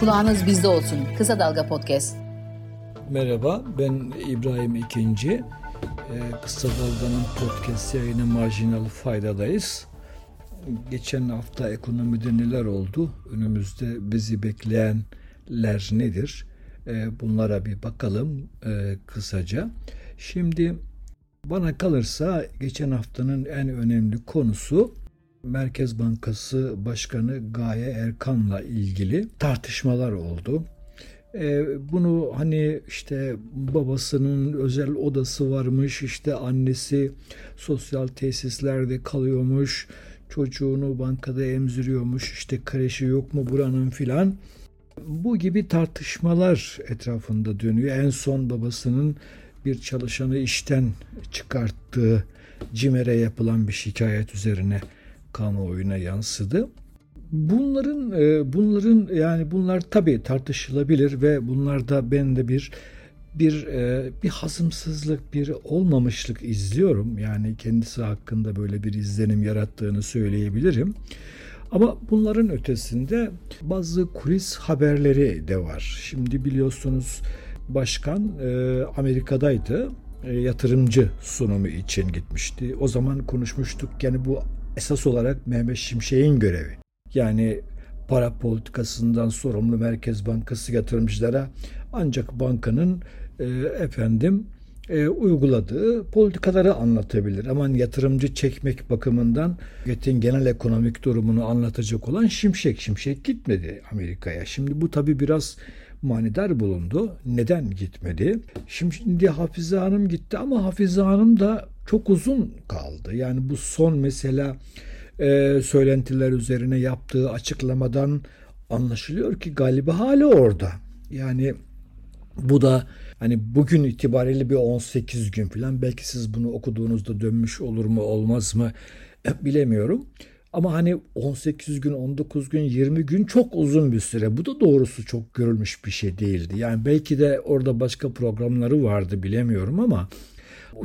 Kulağınız bizde olsun. Kısa Dalga Podcast. Merhaba, ben İbrahim İkinci. Ee, Kısa Dalga'nın podcast yayını Marjinal Fayda'dayız. Geçen hafta ekonomide neler oldu? Önümüzde bizi bekleyenler nedir? Ee, bunlara bir bakalım e, kısaca. Şimdi bana kalırsa geçen haftanın en önemli konusu Merkez Bankası Başkanı Gaye Erkan'la ilgili tartışmalar oldu. Ee, bunu hani işte babasının özel odası varmış, işte annesi sosyal tesislerde kalıyormuş, çocuğunu bankada emziriyormuş, işte kreşi yok mu buranın filan. Bu gibi tartışmalar etrafında dönüyor. En son babasının bir çalışanı işten çıkarttığı CİMER'e yapılan bir şikayet üzerine kamuoyuna yansıdı. Bunların e, bunların yani bunlar tabii tartışılabilir ve bunlarda ben de bir bir e, bir hazımsızlık, bir olmamışlık izliyorum. Yani kendisi hakkında böyle bir izlenim yarattığını söyleyebilirim. Ama bunların ötesinde bazı kulis haberleri de var. Şimdi biliyorsunuz başkan e, Amerika'daydı. Yatırımcı sunumu için gitmişti. O zaman konuşmuştuk. Yani bu esas olarak Mehmet Şimşek'in görevi. Yani para politikasından sorumlu Merkez Bankası yatırımcılara ancak bankanın e, efendim e, uyguladığı politikaları anlatabilir. Ama yatırımcı çekmek bakımından Get'in genel ekonomik durumunu anlatacak olan Şimşek. Şimşek gitmedi Amerika'ya. Şimdi bu tabi biraz manidar bulundu. Neden gitmedi? Şimdi Hafize Hanım gitti ama Hafize Hanım da çok uzun kaldı. Yani bu son mesela e, söylentiler üzerine yaptığı açıklamadan anlaşılıyor ki galiba hala orada. Yani bu da hani bugün itibariyle bir 18 gün falan belki siz bunu okuduğunuzda dönmüş olur mu olmaz mı bilemiyorum. Ama hani 18 gün, 19 gün, 20 gün çok uzun bir süre. Bu da doğrusu çok görülmüş bir şey değildi. Yani belki de orada başka programları vardı bilemiyorum ama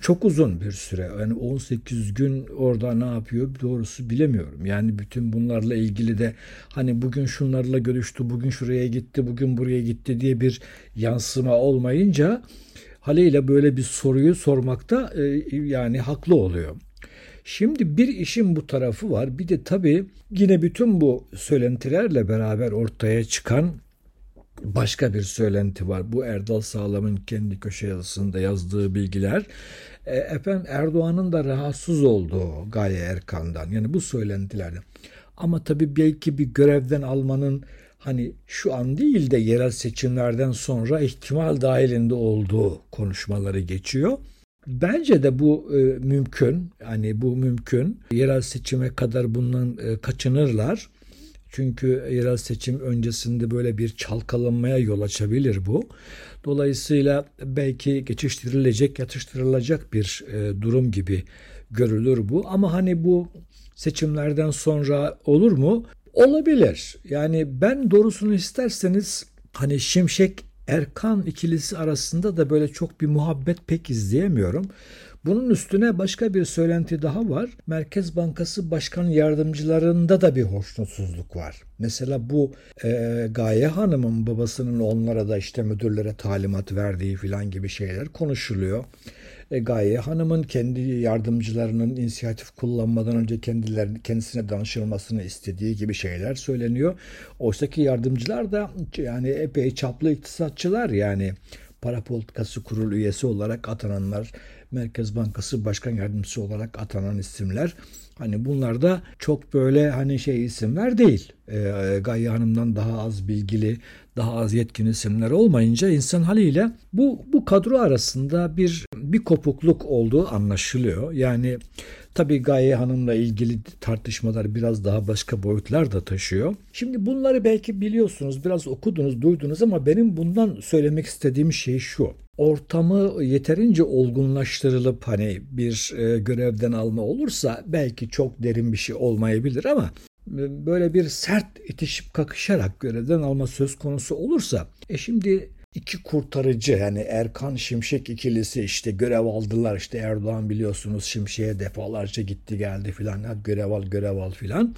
çok uzun bir süre. Yani 18 gün orada ne yapıyor doğrusu bilemiyorum. Yani bütün bunlarla ilgili de hani bugün şunlarla görüştü, bugün şuraya gitti, bugün buraya gitti diye bir yansıma olmayınca haliyle böyle bir soruyu sormakta e, yani haklı oluyor. Şimdi bir işin bu tarafı var. Bir de tabii yine bütün bu söylentilerle beraber ortaya çıkan başka bir söylenti var. Bu Erdal Sağlam'ın kendi köşe yazısında yazdığı bilgiler. E, efendim Erdoğan'ın da rahatsız olduğu Gaye Erkan'dan yani bu söylentilerden. Ama tabii belki bir görevden almanın hani şu an değil de yerel seçimlerden sonra ihtimal dahilinde olduğu konuşmaları geçiyor. Bence de bu e, mümkün. Yani bu mümkün. Yerel seçime kadar bundan e, kaçınırlar. Çünkü yerel seçim öncesinde böyle bir çalkalanmaya yol açabilir bu. Dolayısıyla belki geçiştirilecek, yatıştırılacak bir e, durum gibi görülür bu. Ama hani bu seçimlerden sonra olur mu? Olabilir. Yani ben doğrusunu isterseniz hani Şimşek Erkan ikilisi arasında da böyle çok bir muhabbet pek izleyemiyorum. Bunun üstüne başka bir söylenti daha var. Merkez Bankası Başkan Yardımcılarında da bir hoşnutsuzluk var. Mesela bu e, Gaye Hanım'ın babasının onlara da işte müdürlere talimat verdiği filan gibi şeyler konuşuluyor. E, Gaye Hanım'ın kendi yardımcılarının inisiyatif kullanmadan önce kendilerini kendisine danışılmasını istediği gibi şeyler söyleniyor. Oysa yardımcılar da yani epey çaplı iktisatçılar yani para politikası kurulu üyesi olarak atananlar, Merkez Bankası Başkan Yardımcısı olarak atanan isimler. Hani bunlar da çok böyle hani şey isimler değil. E, Gaye Hanım'dan daha az bilgili, daha az yetkin isimler olmayınca insan haliyle bu bu kadro arasında bir bir kopukluk olduğu anlaşılıyor. Yani tabii Gaye Hanım'la ilgili tartışmalar biraz daha başka boyutlar da taşıyor. Şimdi bunları belki biliyorsunuz, biraz okudunuz, duydunuz ama benim bundan söylemek istediğim şey şu ortamı yeterince olgunlaştırılıp hani bir e, görevden alma olursa belki çok derin bir şey olmayabilir ama böyle bir sert itişip kakışarak görevden alma söz konusu olursa e şimdi iki kurtarıcı yani Erkan Şimşek ikilisi işte görev aldılar işte Erdoğan biliyorsunuz Şimşek'e defalarca gitti geldi filan görev al görev al filan.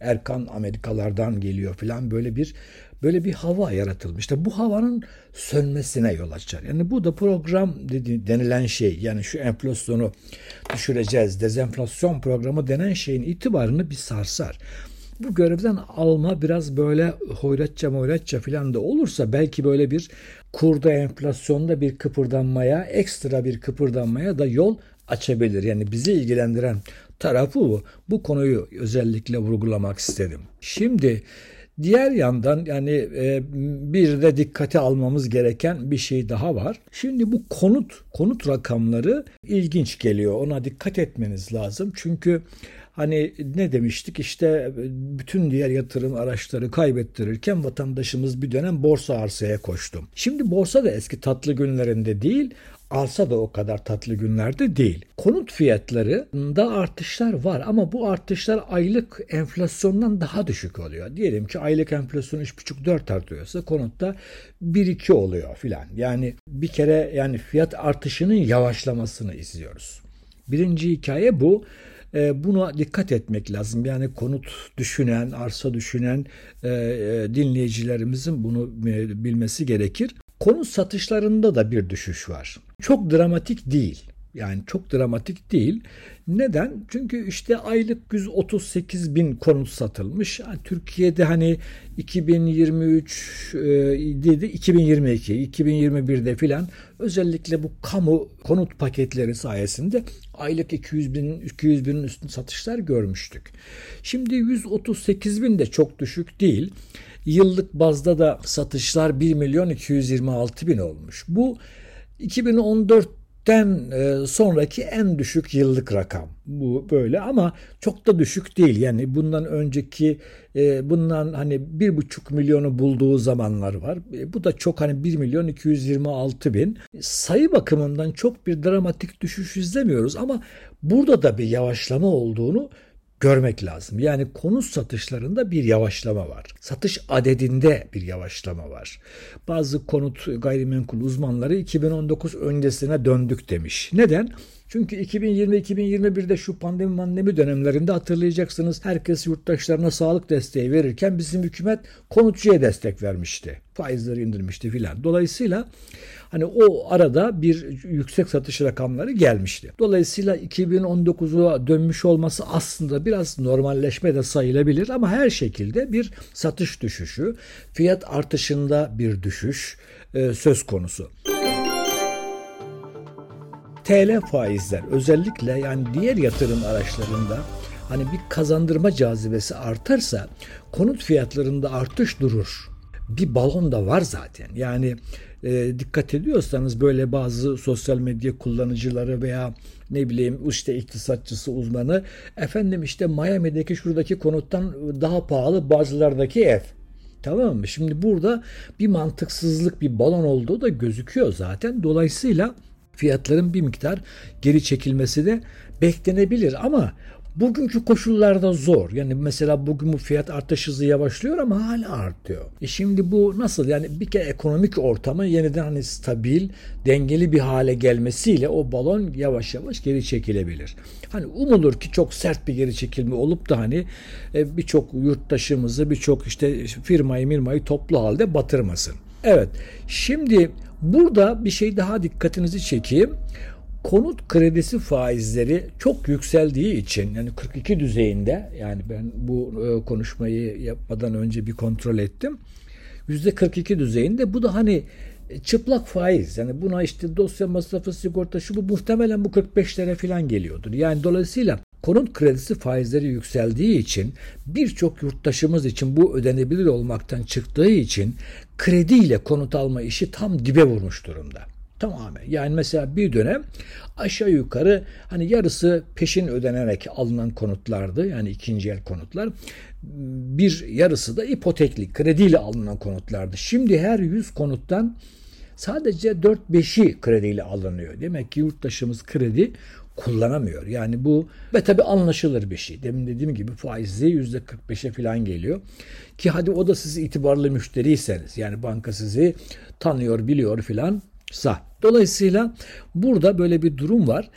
Erkan Amerikalardan geliyor falan böyle bir böyle bir hava yaratılmış. İşte bu havanın sönmesine yol açar. Yani bu da program dedi, denilen şey yani şu enflasyonu düşüreceğiz, dezenflasyon programı denen şeyin itibarını bir sarsar bu görevden alma biraz böyle hoyratça moyratça falan da olursa belki böyle bir kurda enflasyonda bir kıpırdanmaya, ekstra bir kıpırdanmaya da yol açabilir. Yani bizi ilgilendiren tarafı bu. Bu konuyu özellikle vurgulamak istedim. Şimdi Diğer yandan yani e, bir de dikkate almamız gereken bir şey daha var. Şimdi bu konut konut rakamları ilginç geliyor. Ona dikkat etmeniz lazım. Çünkü Hani ne demiştik işte bütün diğer yatırım araçları kaybettirirken vatandaşımız bir dönem borsa arsaya koştu. Şimdi borsa da eski tatlı günlerinde değil arsa da o kadar tatlı günlerde değil. Konut fiyatlarında artışlar var ama bu artışlar aylık enflasyondan daha düşük oluyor. Diyelim ki aylık enflasyon 3,5-4 artıyorsa konutta 1-2 oluyor filan. Yani bir kere yani fiyat artışının yavaşlamasını izliyoruz. Birinci hikaye bu. E, buna dikkat etmek lazım. Yani konut düşünen, arsa düşünen e, e, dinleyicilerimizin bunu bilmesi gerekir. Konut satışlarında da bir düşüş var. Çok dramatik değil. Yani çok dramatik değil. Neden? Çünkü işte aylık 138 bin konut satılmış. Türkiye'de hani 2023 e, dedi 2022, 2021'de filan özellikle bu kamu konut paketleri sayesinde aylık 200 bin 200 binin üstün satışlar görmüştük. Şimdi 138 bin de çok düşük değil. Yıllık bazda da satışlar 1 milyon 226 bin olmuş. Bu 2014 den e, sonraki en düşük yıllık rakam. Bu böyle ama çok da düşük değil. Yani bundan önceki e, bundan hani bir buçuk milyonu bulduğu zamanlar var. E, bu da çok hani 1 milyon 226 bin. Sayı bakımından çok bir dramatik düşüş izlemiyoruz ama burada da bir yavaşlama olduğunu görmek lazım. Yani konut satışlarında bir yavaşlama var. Satış adedinde bir yavaşlama var. Bazı konut gayrimenkul uzmanları 2019 öncesine döndük demiş. Neden? Çünkü 2020-2021'de şu pandemi mandemi dönemlerinde hatırlayacaksınız herkes yurttaşlarına sağlık desteği verirken bizim hükümet konutçuya destek vermişti. Faizleri indirmişti filan. Dolayısıyla Hani o arada bir yüksek satış rakamları gelmişti. Dolayısıyla 2019'a dönmüş olması aslında biraz normalleşme de sayılabilir ama her şekilde bir satış düşüşü, fiyat artışında bir düşüş e, söz konusu. TL faizler özellikle yani diğer yatırım araçlarında hani bir kazandırma cazibesi artarsa konut fiyatlarında artış durur. Bir balon da var zaten. Yani e, dikkat ediyorsanız böyle bazı sosyal medya kullanıcıları veya ne bileyim işte iktisatçısı uzmanı efendim işte Miami'deki şuradaki konuttan daha pahalı bazılardaki ev. Tamam mı? Şimdi burada bir mantıksızlık, bir balon olduğu da gözüküyor zaten. Dolayısıyla fiyatların bir miktar geri çekilmesi de beklenebilir ama Bugünkü koşullarda zor. Yani mesela bugün bu fiyat artış hızı yavaşlıyor ama hala artıyor. E şimdi bu nasıl? Yani bir kere ekonomik ortamı yeniden hani stabil, dengeli bir hale gelmesiyle o balon yavaş yavaş geri çekilebilir. Hani umulur ki çok sert bir geri çekilme olup da hani e, birçok yurttaşımızı, birçok işte firmayı, mirmayı toplu halde batırmasın. Evet. Şimdi burada bir şey daha dikkatinizi çekeyim konut kredisi faizleri çok yükseldiği için yani 42 düzeyinde yani ben bu e, konuşmayı yapmadan önce bir kontrol ettim. %42 düzeyinde bu da hani çıplak faiz. Yani buna işte dosya masrafı, sigorta şu bu muhtemelen bu 45'lere falan geliyordur. Yani dolayısıyla konut kredisi faizleri yükseldiği için birçok yurttaşımız için bu ödenebilir olmaktan çıktığı için krediyle konut alma işi tam dibe vurmuş durumda. Tamamen. Yani mesela bir dönem aşağı yukarı hani yarısı peşin ödenerek alınan konutlardı. Yani ikinci el konutlar. Bir yarısı da ipotekli, krediyle alınan konutlardı. Şimdi her 100 konuttan sadece 4-5'i krediyle alınıyor. Demek ki yurttaşımız kredi kullanamıyor. Yani bu ve tabi anlaşılır bir şey. Demin dediğim gibi faizli %45'e falan geliyor. Ki hadi o da siz itibarlı müşteriyseniz yani banka sizi tanıyor biliyor filan sa. Dolayısıyla burada böyle bir durum var.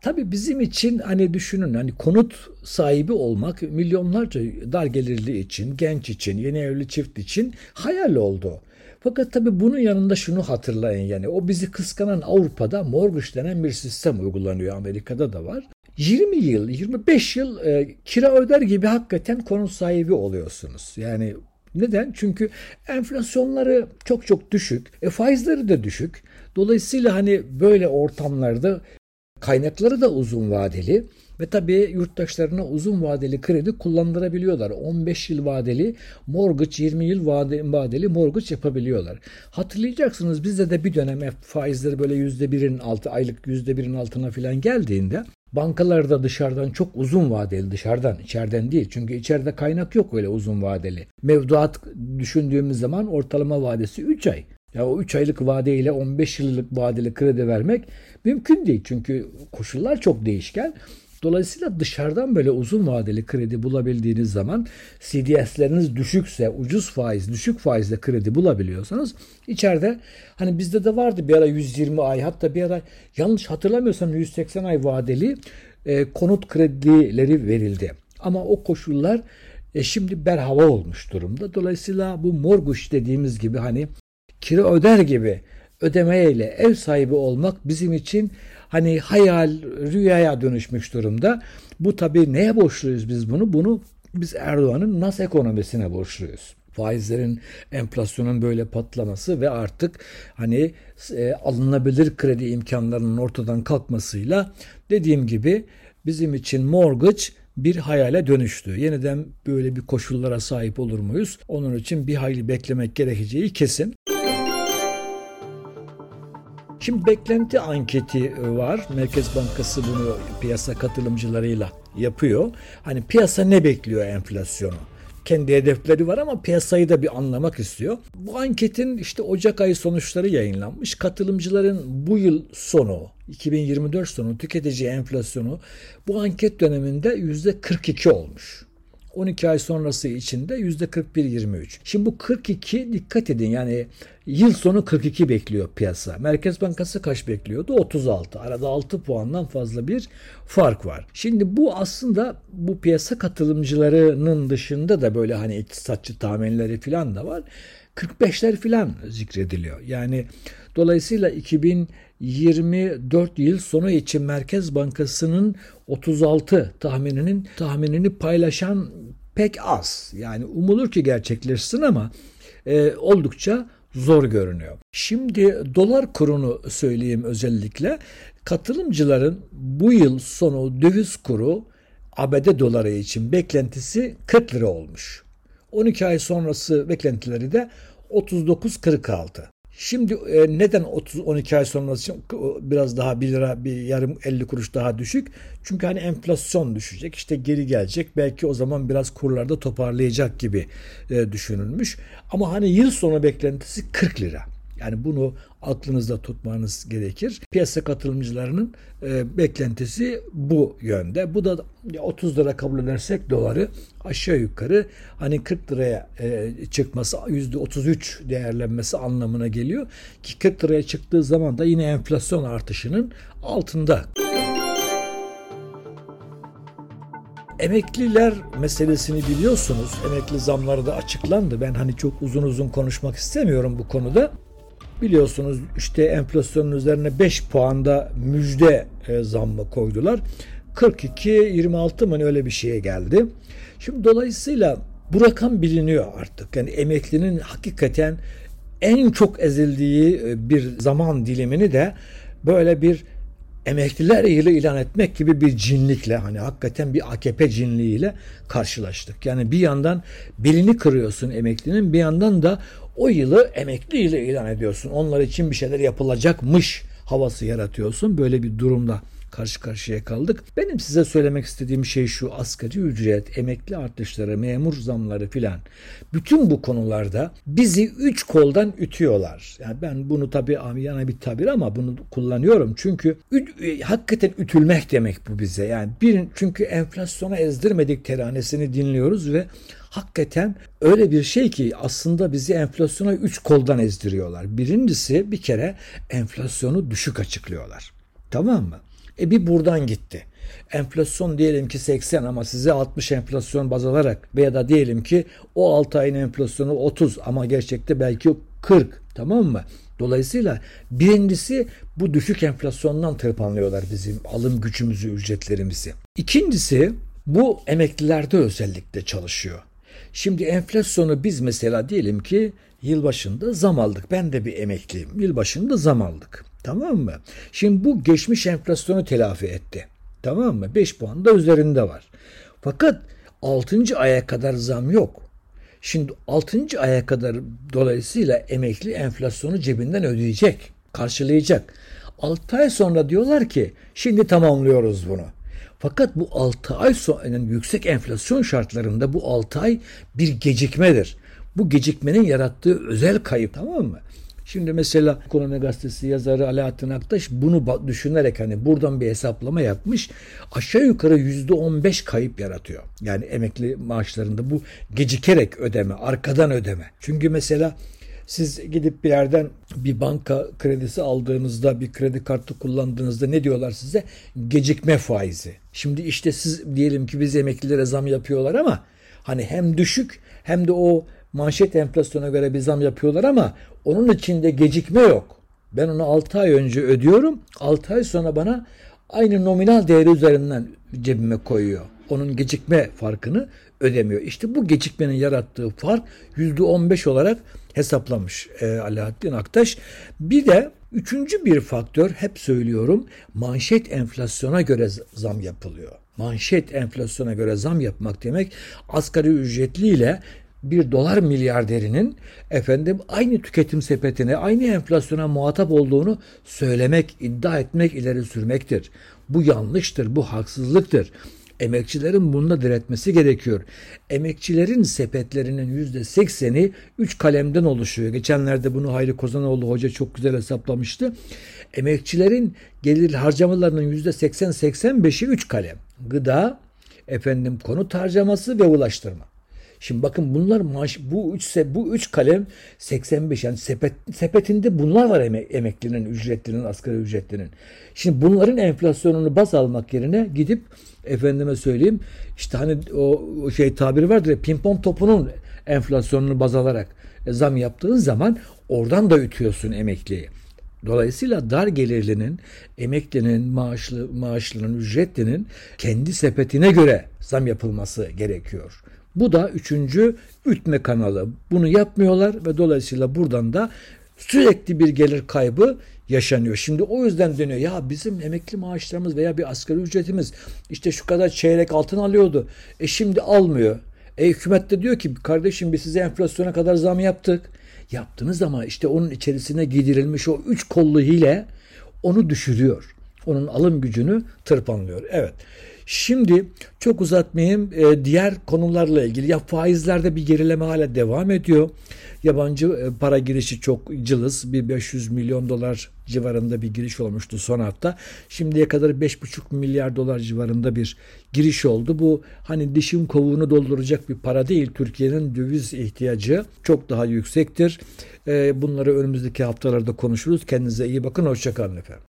Tabii bizim için hani düşünün hani konut sahibi olmak milyonlarca dar gelirli için, genç için, yeni evli çift için hayal oldu. Fakat tabii bunun yanında şunu hatırlayın yani o bizi kıskanan Avrupa'da mortgage denen bir sistem uygulanıyor. Amerika'da da var. 20 yıl, 25 yıl e, kira öder gibi hakikaten konut sahibi oluyorsunuz. Yani neden? Çünkü enflasyonları çok çok düşük, e, faizleri de düşük. Dolayısıyla hani böyle ortamlarda kaynakları da uzun vadeli ve tabii yurttaşlarına uzun vadeli kredi kullandırabiliyorlar. 15 yıl vadeli mortgage, 20 yıl vadeli mortgage yapabiliyorlar. Hatırlayacaksınız bizde de bir dönem faizleri böyle %1'in altı, aylık %1'in altına falan geldiğinde Bankalarda dışarıdan çok uzun vadeli dışarıdan içeriden değil. Çünkü içeride kaynak yok öyle uzun vadeli. Mevduat düşündüğümüz zaman ortalama vadesi 3 ay. Ya o 3 aylık vadeyle 15 yıllık vadeli kredi vermek mümkün değil. Çünkü koşullar çok değişken. Dolayısıyla dışarıdan böyle uzun vadeli kredi bulabildiğiniz zaman CDS'leriniz düşükse, ucuz faiz, düşük faizle kredi bulabiliyorsanız içeride hani bizde de vardı bir ara 120 ay hatta bir ara yanlış hatırlamıyorsam 180 ay vadeli e, konut kredileri verildi. Ama o koşullar e, şimdi berhava olmuş durumda. Dolayısıyla bu mortgage dediğimiz gibi hani kira öder gibi ödemeyle ev sahibi olmak bizim için hani hayal, rüyaya dönüşmüş durumda. Bu tabii neye borçluyuz biz bunu? Bunu biz Erdoğan'ın nas ekonomisine borçluyuz. Faizlerin, enflasyonun böyle patlaması ve artık hani e, alınabilir kredi imkanlarının ortadan kalkmasıyla dediğim gibi bizim için mortgage bir hayale dönüştü. Yeniden böyle bir koşullara sahip olur muyuz? Onun için bir hayli beklemek gerekeceği kesin. Şimdi beklenti anketi e, var. Merkez Bankası bunu piyasa katılımcılarıyla yapıyor. Hani piyasa ne bekliyor enflasyonu? kendi hedefleri var ama piyasayı da bir anlamak istiyor. Bu anketin işte Ocak ayı sonuçları yayınlanmış. Katılımcıların bu yıl sonu 2024 sonu tüketici enflasyonu bu anket döneminde %42 olmuş. 12 ay sonrası içinde %41-23. Şimdi bu 42 dikkat edin yani yıl sonu 42 bekliyor piyasa. Merkez Bankası kaç bekliyordu? 36. Arada 6 puandan fazla bir fark var. Şimdi bu aslında bu piyasa katılımcılarının dışında da böyle hani iktisatçı tahminleri falan da var. 45'ler filan zikrediliyor. Yani dolayısıyla 2024 yıl sonu için Merkez Bankası'nın 36 tahmininin tahminini paylaşan pek az. Yani umulur ki gerçekleşsin ama e, oldukça zor görünüyor. Şimdi dolar kurunu söyleyeyim özellikle. Katılımcıların bu yıl sonu döviz kuru ABD doları için beklentisi 40 lira olmuş. 12 ay sonrası beklentileri de 39.46. Şimdi e, neden 30 12 ay sonrası biraz daha 1 lira bir yarım 50 kuruş daha düşük? Çünkü hani enflasyon düşecek işte geri gelecek belki o zaman biraz kurlarda toparlayacak gibi e, düşünülmüş. Ama hani yıl sonu beklentisi 40 lira. Yani bunu aklınızda tutmanız gerekir. Piyasa katılımcılarının e, beklentisi bu yönde. Bu da 30 lira kabul edersek doları aşağı yukarı hani 40 liraya e, çıkması %33 değerlenmesi anlamına geliyor. Ki 40 liraya çıktığı zaman da yine enflasyon artışının altında. Emekliler meselesini biliyorsunuz. Emekli zamları da açıklandı. Ben hani çok uzun uzun konuşmak istemiyorum bu konuda. Biliyorsunuz işte enflasyonun üzerine 5 puanda müjde e, zammı koydular. 42-26 mı öyle bir şeye geldi. Şimdi dolayısıyla bu rakam biliniyor artık. Yani emeklinin hakikaten en çok ezildiği e, bir zaman dilimini de böyle bir emekliler yılı ilan etmek gibi bir cinlikle hani hakikaten bir AKP cinliğiyle karşılaştık. Yani bir yandan belini kırıyorsun emeklinin bir yandan da o yılı emekli yılı ilan ediyorsun. Onlar için bir şeyler yapılacakmış havası yaratıyorsun. Böyle bir durumda karşı karşıya kaldık. Benim size söylemek istediğim şey şu asgari ücret, emekli artışları, memur zamları filan. Bütün bu konularda bizi üç koldan ütüyorlar. Yani ben bunu tabii amiyana bir tabir ama bunu kullanıyorum. Çünkü e, hakikaten ütülmek demek bu bize. Yani bir çünkü enflasyona ezdirmedik teranesini dinliyoruz ve hakikaten öyle bir şey ki aslında bizi enflasyona üç koldan ezdiriyorlar. Birincisi bir kere enflasyonu düşük açıklıyorlar. Tamam mı? E bir buradan gitti. Enflasyon diyelim ki 80 ama size 60 enflasyon baz alarak veya da diyelim ki o 6 ayın enflasyonu 30 ama gerçekte belki 40 tamam mı? Dolayısıyla birincisi bu düşük enflasyondan tırpanlıyorlar bizim alım gücümüzü, ücretlerimizi. İkincisi bu emeklilerde özellikle çalışıyor. Şimdi enflasyonu biz mesela diyelim ki yılbaşında zam aldık. Ben de bir emekliyim. Yılbaşında zam aldık. Tamam mı? Şimdi bu geçmiş enflasyonu telafi etti. Tamam mı? 5 puan da üzerinde var. Fakat 6. aya kadar zam yok. Şimdi 6. aya kadar dolayısıyla emekli enflasyonu cebinden ödeyecek, karşılayacak. 6 ay sonra diyorlar ki şimdi tamamlıyoruz bunu. Fakat bu 6 ay sonra yani yüksek enflasyon şartlarında bu 6 ay bir gecikmedir. Bu gecikmenin yarattığı özel kayıp tamam mı? Şimdi mesela Ekonomi Gazetesi yazarı Alaaddin Aktaş bunu düşünerek hani buradan bir hesaplama yapmış. Aşağı yukarı yüzde on beş kayıp yaratıyor. Yani emekli maaşlarında bu gecikerek ödeme, arkadan ödeme. Çünkü mesela siz gidip bir yerden bir banka kredisi aldığınızda, bir kredi kartı kullandığınızda ne diyorlar size? Gecikme faizi. Şimdi işte siz diyelim ki biz emeklilere zam yapıyorlar ama hani hem düşük hem de o manşet enflasyona göre bir zam yapıyorlar ama onun içinde gecikme yok. Ben onu 6 ay önce ödüyorum. 6 ay sonra bana aynı nominal değeri üzerinden cebime koyuyor. Onun gecikme farkını ödemiyor. İşte bu gecikmenin yarattığı fark %15 olarak hesaplamış e, Alaaddin Aktaş. Bir de üçüncü bir faktör hep söylüyorum manşet enflasyona göre zam yapılıyor. Manşet enflasyona göre zam yapmak demek asgari ücretli ile bir dolar milyarderinin efendim aynı tüketim sepetine, aynı enflasyona muhatap olduğunu söylemek, iddia etmek, ileri sürmektir. Bu yanlıştır, bu haksızlıktır. Emekçilerin bununla diretmesi gerekiyor. Emekçilerin sepetlerinin yüzde sekseni üç kalemden oluşuyor. Geçenlerde bunu Hayri Kozanoğlu Hoca çok güzel hesaplamıştı. Emekçilerin gelir harcamalarının yüzde seksen seksen beşi üç kalem. Gıda, efendim konut harcaması ve ulaştırma. Şimdi bakın bunlar maaş bu üç bu üç kalem 85 yani sepet, sepetinde bunlar var emek, emeklinin, ücretlinin, asgari ücretlinin. Şimdi bunların enflasyonunu baz almak yerine gidip efendime söyleyeyim işte hani o, o şey tabiri vardır ya pimpon topunun enflasyonunu baz alarak e, zam yaptığın zaman oradan da ütüyorsun emekliyi. Dolayısıyla dar gelirlinin, emeklinin, maaşlı, maaşlının, ücretlinin kendi sepetine göre zam yapılması gerekiyor. Bu da üçüncü ütme kanalı. Bunu yapmıyorlar ve dolayısıyla buradan da sürekli bir gelir kaybı yaşanıyor. Şimdi o yüzden dönüyor ya bizim emekli maaşlarımız veya bir asgari ücretimiz işte şu kadar çeyrek altın alıyordu. E şimdi almıyor. E hükümet de diyor ki kardeşim biz size enflasyona kadar zam yaptık. Yaptınız ama işte onun içerisine giydirilmiş o üç kollu hile onu düşürüyor. Onun alım gücünü tırpanlıyor. Evet. Şimdi çok uzatmayayım e, diğer konularla ilgili ya faizlerde bir gerileme hala devam ediyor. Yabancı e, para girişi çok cılız bir 500 milyon dolar civarında bir giriş olmuştu son hafta. Şimdiye kadar 5,5 milyar dolar civarında bir giriş oldu. Bu hani dişin kovuğunu dolduracak bir para değil. Türkiye'nin döviz ihtiyacı çok daha yüksektir. E, bunları önümüzdeki haftalarda konuşuruz. Kendinize iyi bakın. Hoşçakalın efendim.